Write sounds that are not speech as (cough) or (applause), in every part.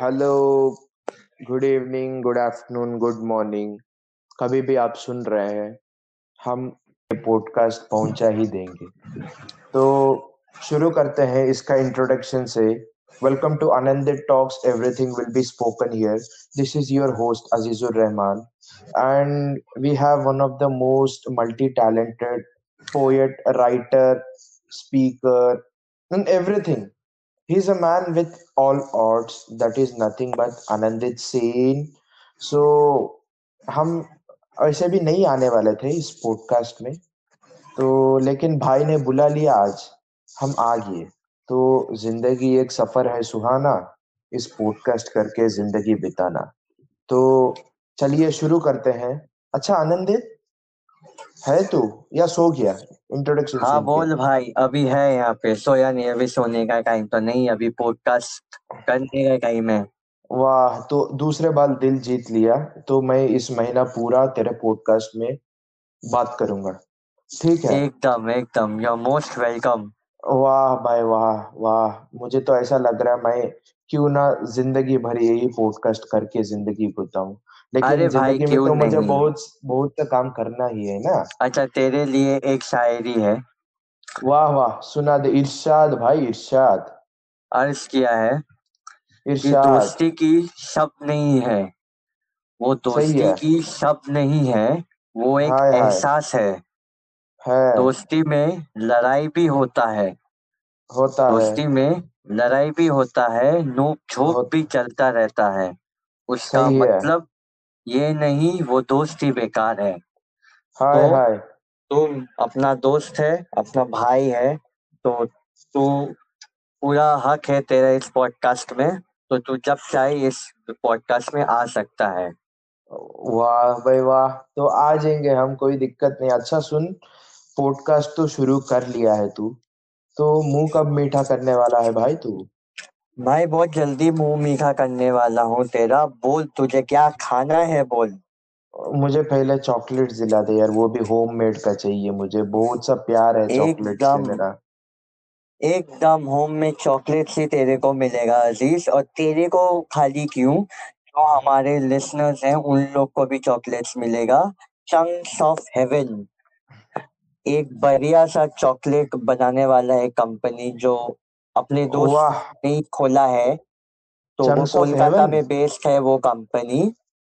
Hello good evening good afternoon good morning कभी भी आप सुन रहे हैं, हम पॉडकास्ट पहुँचा ही देंगे। तो शुरू करते हैं इसका इंट्रोडक्शन से। Welcome to Anandit Talks everything will be spoken here this is your host Azizur Rahman and we have one of the most multi talented poet writer speaker and and everything he's a man with all odds. That is nothing but आनंदित सेन सो हम ऐसे भी नहीं आने वाले थे इस podcast में। तो लेकिन भाई ने बुला लिया आज। हम आ गए। तो ज़िंदगी एक सफ़र है सुहाना। इस पॉडकास्ट करके ज़िंदगी बिताना। तो चलिए शुरू करते हैं। अच्छा आनंदित? है तू? या सो गया? इंट्रोडक्शन हाँ बोल भाई अभी है यहाँ पे। सोया नहीं अभी सोने का टाइम तो नहीं अभी पॉडकास्ट करने का टाइम है। वाह तो दूसरे बार दिल जीत लिया तो मैं इस महीना पूरा तेरे पॉडकास्ट में बात करूँगा। ठीक है। एकदम एकदम यू मोस्ट वेलकम वाह भाई वाह वाह मुझे तो ऐसा लग रहा है मैं क्यों ना ज़िंदगी भर यही पॉडकास्ट करके ज़िंदगी बिताऊं अरे भाई क्यों तो मुझे नहीं? बहुत बहुत सा काम करना ही है ना। अच्छा तेरे लिए एक शायरी है। वाह वाह सुना दे। इरशाद भाई इरशाद। अर्ज़ किया है कि दोस्ती की शब्द नहीं है। वो दोस्ती की शब्द नहीं है वो एक एहसास है। है। दोस्ती में लड़ाई भी होता है। होता है। दोस्ती में लड़ाई भी होता है नोक झोंक भी चलता रहता है। उसका मतलब ये नहीं वो दोस्त ही बेकार है। हाय तो हाय। तुम अपना दोस्त है अपना भाई है तो तू पूरा हक है तेरा इस पॉडकास्ट में तो तू जब चाहे इस पॉडकास्ट में आ सकता है। वाह भाई वाह तो आ जाएँगे हम कोई दिक्कत नहीं। अच्छा सुन पॉडकास्ट तो शुरू कर लिया है तू तो मुँह कब मीठा करने वाला है भाई तू? भाई बहुत जल्दी मुँह मीठा करने वाला हूँ तेरा। बोल तुझे क्या खाना है बोल। मुझे पहले चॉकलेट दिला दे यार वो भी होममेड का चाहिए मुझे। बहुत सा प्यार है चॉकलेट से एकदम। मेरा। एकदम होम में चॉकलेट ही तेरे को मिलेगा अज़ीज़। और तेरे को खाली क्यों? जो हमारे लिसनर्स हैं उन लोग को भी चॉकलेट्स मिलेगा। चंक्स ऑफ़ हेवन एक बढ़िया सा चॉकलेट बनाने वाला है कंपनी जो अपने दोस्त ने खोला है तो वो ऑफ़ कोलकाता हेवन में बेस्ड है वो कंपनी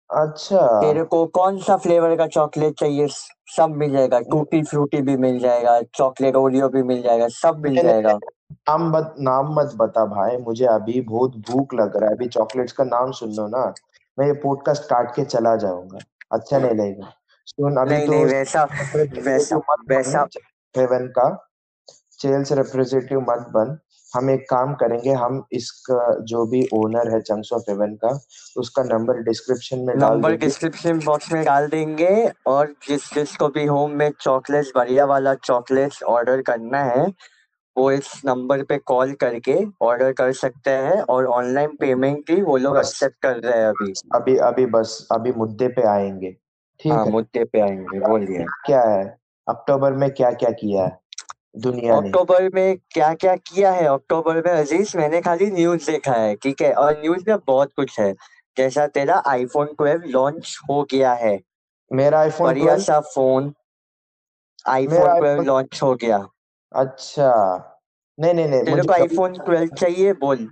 अच्छा। तेरे को कौन सा फ्लेवर का चॉकलेट चाहिए? सब मिल जाएगा। टूटी फ्रूटी भी मिल जाएगा चॉकलेट ओरियो भी मिल जाएगा सब मिल नहीं जाएगा। नाम मत नाम मत बता भाई मुझे अभी बहुत भूख लग रहा है। अभी चॉकलेट्स का नाम सुन लो ना। मैं ये पॉडकास्ट काट के चला जाऊँगा। अच्छा नहीं लगेगा। सुन अभी नहीं तो नहीं वैसा वैसा मत बन। वैसा। हेवन का। सेल्स रिप्रेजेंटेटिव मत बन। हम एक काम करेंगे हम इसका जो भी ओनर है चंक्स ऑफ़ हेवन का उसका नंबर डिस्क्रिप्शन में डाल नंबर डिस्क्रिप्शन बॉक्स में डाल देंगे और जिस जिसको भी होम में चॉकलेट्स बढ़िया वाला चॉकलेट्स ऑर्डर करना है वो इस नंबर पे कॉल करके ऑर्डर कर सकते हैं और ऑनलाइन पेमेंट भी वो लोग एक्सेप्ट कर रहे हैं अभी। अभी अभी बस अभी मुद्दे पे आएँगे। ठीक हाँ है। मुद्दे पे आएँगे बोलिए। क्या है? अक्टूबर में क्या क्या किया है? दुनिया ने अक्टूबर में क्या क्या किया है? अक्टूबर में अज़ीज़ मैंने खाली न्यूज़ देखा है ठीक है? और न्यूज़ में बहुत कुछ है। जैसा तेरा आईफोन 12 लॉन्च हो गया है। मेरा आईफोन बढ़िया 12 सा फ़ोन मेरा आईफोन 12 आईफोन लॉन्च हो गया। अच्छा। नहीं नहीं नहीं तेरे मुझे को कभी आईफोन 12 चाहिए? बोल।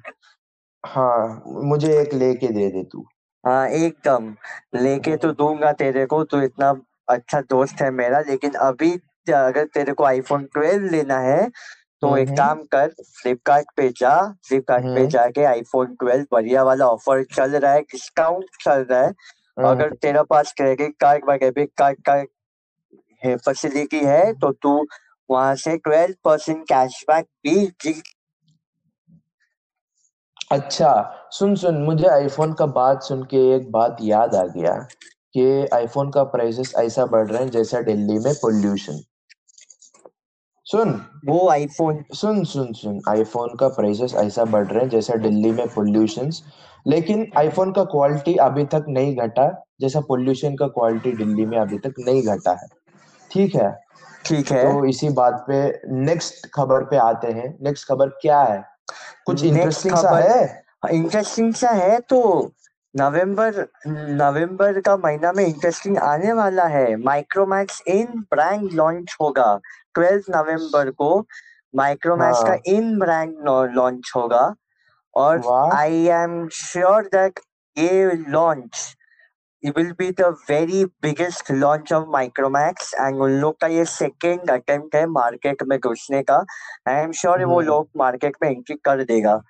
हाँ मुझे एक लेके दे दे तू। हाँ एकदम। लेके तो दूँगा तेरे को तू इतना अच्छा दोस्त है मेरा लेकिन अभी अगर तेरे को आईफोन 12 लेना है तो हम्म एक हम्म। काम कर फ्लिपकार्ट पे जा फ्लिपकार्ट पे हम्म। जाके आईफोन 12 बढ़िया वाला ऑफ़र चल रहा है डिस्काउंट चल रहा है। अगर तेरे पास क्रेडिट कार्ड व डेबिट कार्ड का फैसिलिटी है तो तू वहाँ से 12 परसेंट कैशबैक भी जीत अच्छा सुन सुन मुझे आईफोन का बात सुन के एक बात याद आ गया कि आईफोन का प्राइसेस ऐसा बढ़ रहे हैं जैसा दिल्ली में पोल्यूशन सुन वो आईफोन सुन सुन सुन। आईफोन का प्राइसेस ऐसा बढ़ रहे हैं जैसा दिल्ली में पोल्यूशन लेकिन आईफोन का क्वालिटी अभी तक नहीं घटा जैसा पोल्यूशन का क्वालिटी दिल्ली में अभी तक नहीं घटा है। ठीक है? ठीक है। तो इसी बात पे नेक्स्ट खबर पे आते हैं। नेक्स्ट खबर क्या है? कुछ इंटरेस्टिंग सा है? इंटरेस्टिंग सा है तो नवंबर नवंबर का महीना में इंटरेस्टिंग आने वाला है। माइक्रोमैक्स इन ब्रांड लॉन्च होगा। ट्वेल्थ नवंबर को माइक्रोमैक्स का इन ब्रांड लॉन्च होगा। और आई एम श्योर दैट ये launch will be the very biggest launch of Micromax and उन लोग का ये सेकेंड अटेम्प्ट है मार्केट में घुसने का। आई एम श्योर वो हम्म। लोग मार्केट में एंट्री कर देगा।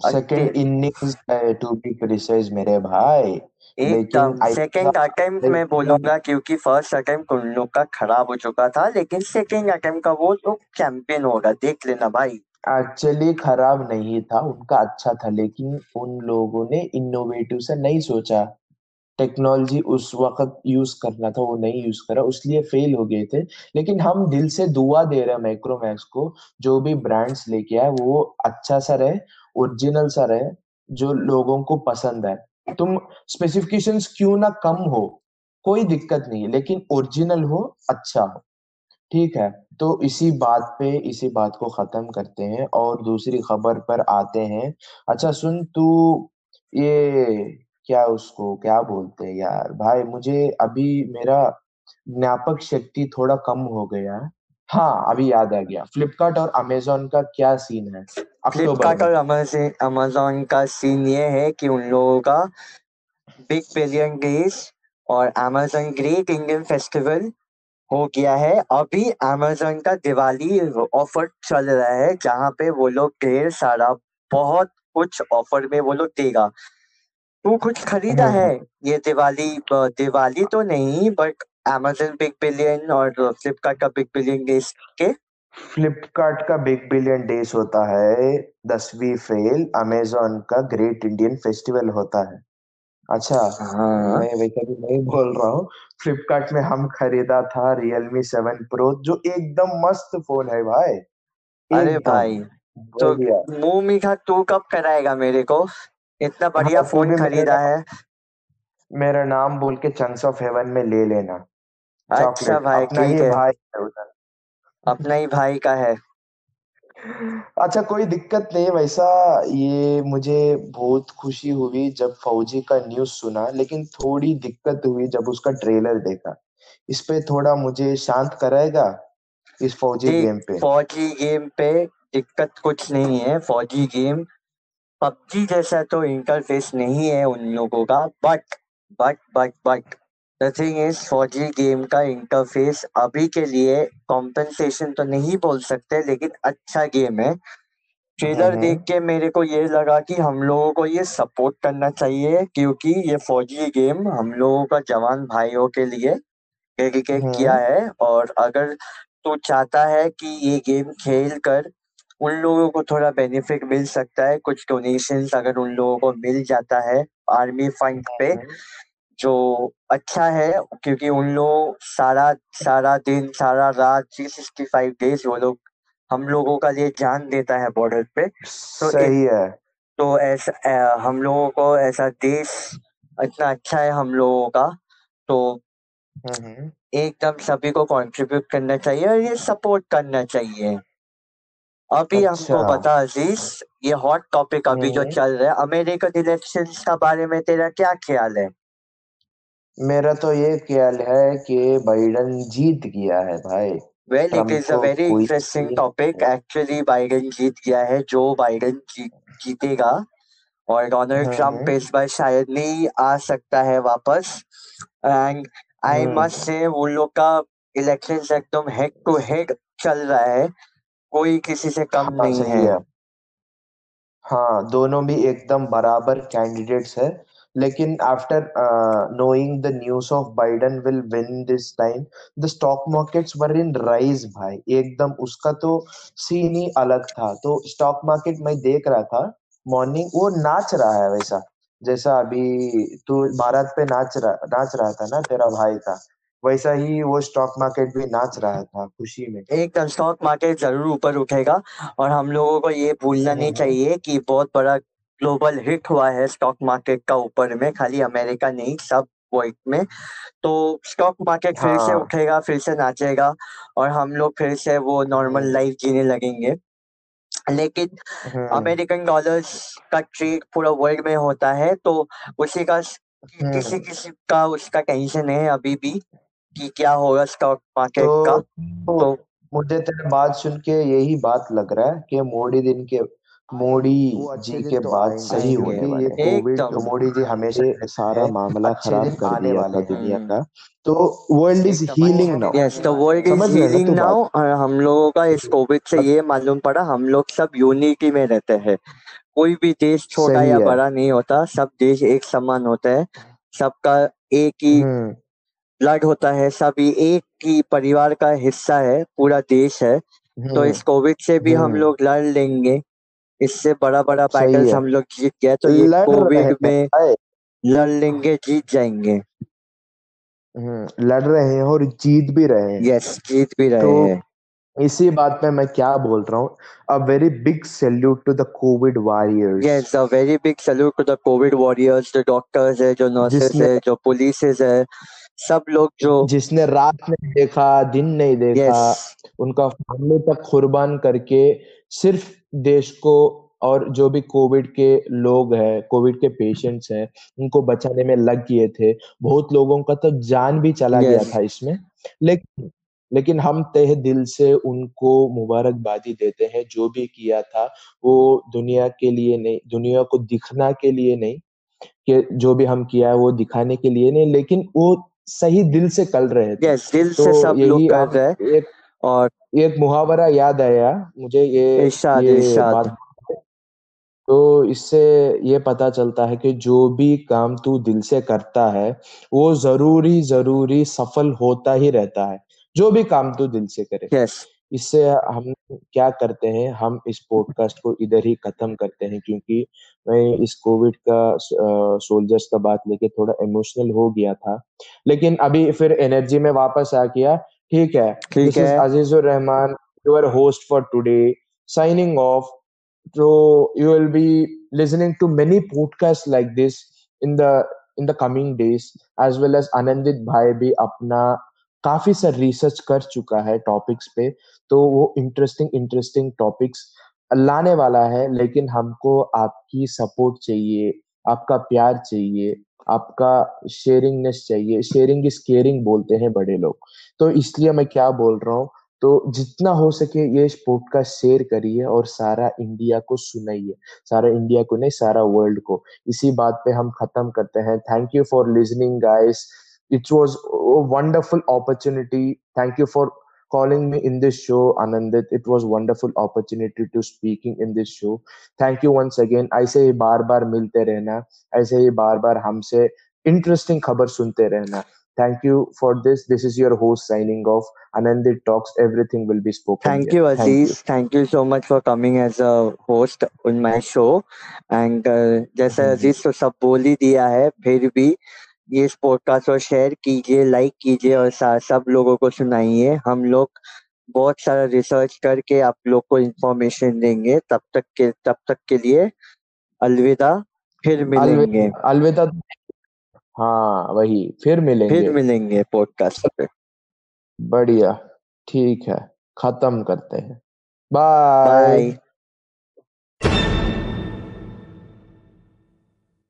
Second innings to be precise मेरे भाई। एकदम सेकेंड अटेम्प्ट में बोलूँगा क्योंकि फ़र्स्ट अटेम्प्ट उन लोग का खराब हो चुका था लेकिन सेकेंड अटेम्प्ट का वो लोग चैंपियन होगा देख लेना भाई। एक्चुअली खराब नहीं था उनका अच्छा था लेकिन उन लोगों ने इनोवेटिव से नहीं सोचा। टेक्नोलॉजी उस वक्त यूज़ करना था, वो नहीं यूज़ करा, उसलिए फेल हो गए थे। लेकिन हम दिल से दुआ दे रहे हैं माइक्रोमैक्स को, जो भी ब्रांड्स लेके आए, वो अच्छा सा रहे ओरिजिनल सा रहे, जो लोगों को पसंद है तुम स्पेसिफिकेशंस क्यों ना कम हो? कोई दिक्कत नहीं है, लेकिन ओरिजिनल हो अच्छा हो। ठीक है तो इसी बात पे, इसी बात को खत्म करते हैं और दूसरी खबर पर आते हैं। अच्छा सुन, तू ये क्या उसको क्या बोलते हैं यार? भाई मुझे अभी मेरा ज्ञापक शक्ति थोड़ा कम हो गया है। हाँ अभी याद आ गया। फ्लिपकार्ट और अमेजोन का क्या सीन है? फ्लिपकार्ट और अमेजोन का सीन ये है कि उन लोगों का बिग बिलियन डेज़ और अमेजोन ग्रेट इंडियन फेस्टिवल हो गया है। अभी अमेजोन का दिवाली ऑफ़र चल रहा है जहाँ पे वो लोग ढेर सारा बहुत कुछ ऑफ़र में वो लोग देगा। तू कुछ खरीदा हम्म है? ये दिवाली दिवाली तो नहीं बट अमेजोन बिग बिलियन और फ्लिपकार्ट का बिग बिलियन डेज़ के? फ्लिपकार्ट का बिग बिलियन डेज़ होता है दसवीं फेल अमेजोन का ग्रेट इंडियन फेस्टिवल होता है। अच्छा हाँ। मैं वैसा भी नहीं बोल रहा हूँ फ्लिपकार्ट में हम खरीदा था रियलमी सेवन प्रो जो एकदम मस्त फ़ोन है भाई। अरे भाई तो मुँह मीठा तू कब कराएगा मेरे को? इतना बढ़िया हाँ फ़ोन खरीदा है। मेरा नाम बोल के चंक्स ऑफ़ हेवन में ले लेना। अच्छा भाई अपना ही है। भाई है अपना ही भाई का है। अच्छा कोई दिक्कत नहीं वैसा ये मुझे बहुत खुशी हुई जब फौजी का न्यूज़ सुना लेकिन थोड़ी दिक्कत हुई जब उसका ट्रेलर देखा। इस पे थोड़ा मुझे शांत कराएगा इस फौजी गेम पे? फौजी गेम पे दिक्कत कुछ नहीं है फौजी गेम पबजी जैसा तो इंटरफेस नहीं है उन लोगों का but but but but the thing is Fauji game का इंटरफेस अभी के लिए कॉम्पेंसेशन तो नहीं बोल सकते लेकिन अच्छा गेम है। ट्रेलर हम्म देख के मेरे को ये लगा कि हम लोगों को ये सपोर्ट करना चाहिए क्योंकि ये फौजी गेम हम लोगों का जवान भाइयों के लिए डेडिकेट किया हम्म है और अगर तू चाहता है कि ये गेम खेल कर उन लोगों को थोड़ा बेनिफिट मिल सकता है। कुछ डोनेशंस अगर उन लोगों को मिल जाता है आर्मी फंड पे हम्म जो अच्छा है क्योंकि उन लोग सारा सारा दिन सारा रात थ्री सिक्सटी फाइव डेज़ वो लोग हम लोगों का लिए जान देता है बॉर्डर पे। तो सही है। तो ऐसा हम लोगों को ऐसा देश इतना अच्छा है हम लोगों का तो हम्म एकदम सभी को कंट्रीब्यूट करना चाहिए और ये सपोर्ट करना चाहिए। अभी हमको अच्छा। बता अज़ीज़ ये हॉट टॉपिक अभी जो हम्म। चल रहा है अमेरिकन इलेक्शंस का बारे में तेरा क्या ख्याल है? मेरा तो ये ख्याल है कि बाइडन जीत गया है भाई। Well it is a very interesting topic actually Biden जीत गया है जो बाइडेन जीत जीतेगा। और डोनाल्ड ट्रंप हम्म इस बार शायद नहीं आ सकता है वापस। एंड आई मस्ट से उन लोग का इलेक्शन एकदम हेड टू हेड चल रहा है। कोई किसी से कम हाँ नहीं सही है। है। हाँ दोनों भी एकदम बराबर कैंडिडेट्स है लेकिन after knowing the news of Biden will win this time the stock markets were in rise भाई। एकदम उसका तो सीन ही अलग था। तो स्टॉक मार्केट मैं देख रहा था मॉर्निंग वो नाच रहा है वैसा जैसा अभी तू भारत पे नाच रहा नाच रहा था ना तेरा भाई था। वैसा ही वो स्टॉक मार्केट भी नाच रहा था खुशी में। एक स्टॉक मार्केट ज़रूर ऊपर उठेगा और हम लोगों को ये भूलना नहीं हम्म। चाहिए कि बहुत बड़ा ग्लोबल हिट हुआ है स्टॉक मार्केट का ऊपर में खाली अमेरिका नहीं सब वर्ल्ड में। तो स्टॉक मार्केट फिर से हाँ। उठेगा फिर से नाचेगा और हम लोग फिर से वो नॉर्मल हम्म। लाइफ जीने लगेंगे। लेकिन हम्म। अमेरिकन डॉलर्स का ट्रेड पूरा वर्ल्ड में होता है तो उसी का किसी हम्म। किसी का उसका टेंशन है अभी भी। कि क्या होगा स्टॉक मार्केट का? तो तो मुझे तेरे बात सुन के यही बात लग रहा है कि मोदी दिन के मोदी जी के तो बाद सही होगी ये कोविड तो मोदी जी हमेशा सारा (laughs) मामला खराब कर दिया था दुनिया। का। तो world is healing now yes the world is हैं हीलिंग नाउ और हम लोगों का इस कोविड से ये मालूम पड़ा हम लोग सब यूनिटी में रहते हैं। कोई भी देश छोटा या बड़ा नहीं होता सब देश एक समान होता है। सबका एक ही हम्म। ब्लड होता है सभी एक ही परिवार का हिस्सा है पूरा देश है। तो हम्म। इस कोविड से भी हम हम्म। लोग लड़ लेंगे। इससे बड़ा बड़ा बैटल हम लोग जीत गए तो ये कोविड में लड़ लेंगे जीत जाएँगे। हम्म लड़ रहे हैं और जीत भी रहे हैं। यस जीत भी रहे तो हैं। इसी बात पे मैं क्या बोल रहा हूँ a very big salute to the COVID warriors yes a very big salute to the COVID warriors जो डॉक्टर्स है जो नर्सेस है जो पुलिस है। सब लोग जो जिसने रात नहीं देखा दिन नहीं देखा यस उनका फैमिली तक कुर्बान करके सिर्फ़ देश को और जो भी कोविड के लोग हैं कोविड के पेशेंट्स हैं उनको बचाने में लग गए थे। बहुत लोगों का तो जान भी चला yes. गया था इसमें। लेकिन लेकिन हम तहे दिल से उनको मुबारकबादी देते हैं। जो भी किया था वो दुनिया के लिए नहीं दुनिया को दिखना के लिए नहीं कि जो भी हम किया है वो दिखाने के लिए नहीं। लेकिन वो सही दिल से कल रहे थे। Yes, दिल तो से सब लोग कर रहे। हैं एक और एक मुहावरा याद आया मुझे ये इशाद, ये इशाद। बात तो इससे ये पता चलता है कि जो भी काम तू दिल से करता है वो ज़रूरी ज़रूरी सफल होता ही रहता है जो भी काम तू दिल से करे। यस इससे हम क्या करते हैं हम इस पॉडकास्ट को इधर ही खत्म करते हैं क्योंकि मैं इस कोविड का सोल्जर्स का बात लेके थोड़ा इमोशनल हो गया था। लेकिन अभी फिर एनर्जी में वापस आ गया। ठीक है। ठीक है। Azizur Rahman your host for today signing off तो you will be listening to many podcasts like this in the in the coming days as well as आनंदित भाई भी अपना काफ़ी सर रिसर्च कर चुका है टॉपिक्स पे तो वो इंटरेस्टिंग इंटरेस्टिंग टॉपिक्स लाने वाला है, लेकिन हमको आपकी सपोर्ट चाहिए, आपका प्यार चाहिए, आपका शेयरिंगनेस चाहिए। शेयरिंग इज़ केयरिंग बोलते हैं बड़े लोग। तो इसलिए मैं क्या बोल रहा हूँ तो जितना हो सके ये पॉडकास्ट शेयर करिए और सारा इंडिया को सुनाइए। सारा इंडिया को नहीं, सारा वर्ल्ड को। इसी बात पे हम खत्म करते हैं। Thank you for listening guys it was a wonderful opportunity thank you for calling me in this show anandit it was wonderful opportunity to speaking in this show thank you once again ऐसे ही बार बार मिलते रहना ऐसे ही बार बार हमसे interesting खबर सुनते रहना thank you for this this is your host signing off anandit talks everything will be spoken Thank here. you, thank you Aziz. Thank you so much for coming as a host on my show. And uh, जैसे हम्म, अजीज तो सब बोल ही दिया है फिर भी ये इस पॉडकास्ट को शेयर कीजिए लाइक कीजिए और सब लोगों को सुनाइए। हम लोग बहुत सारा रिसर्च करके आप लोग को इंफॉर्मेशन देंगे। तब तक के तब तक के लिए अलविदा फिर मिलेंगे। अलविदा। हाँ वही फिर मिलेंगे। फिर मिलेंगे पॉडकास्ट पे। बढ़िया ठीक है खत्म करते हैं। बाय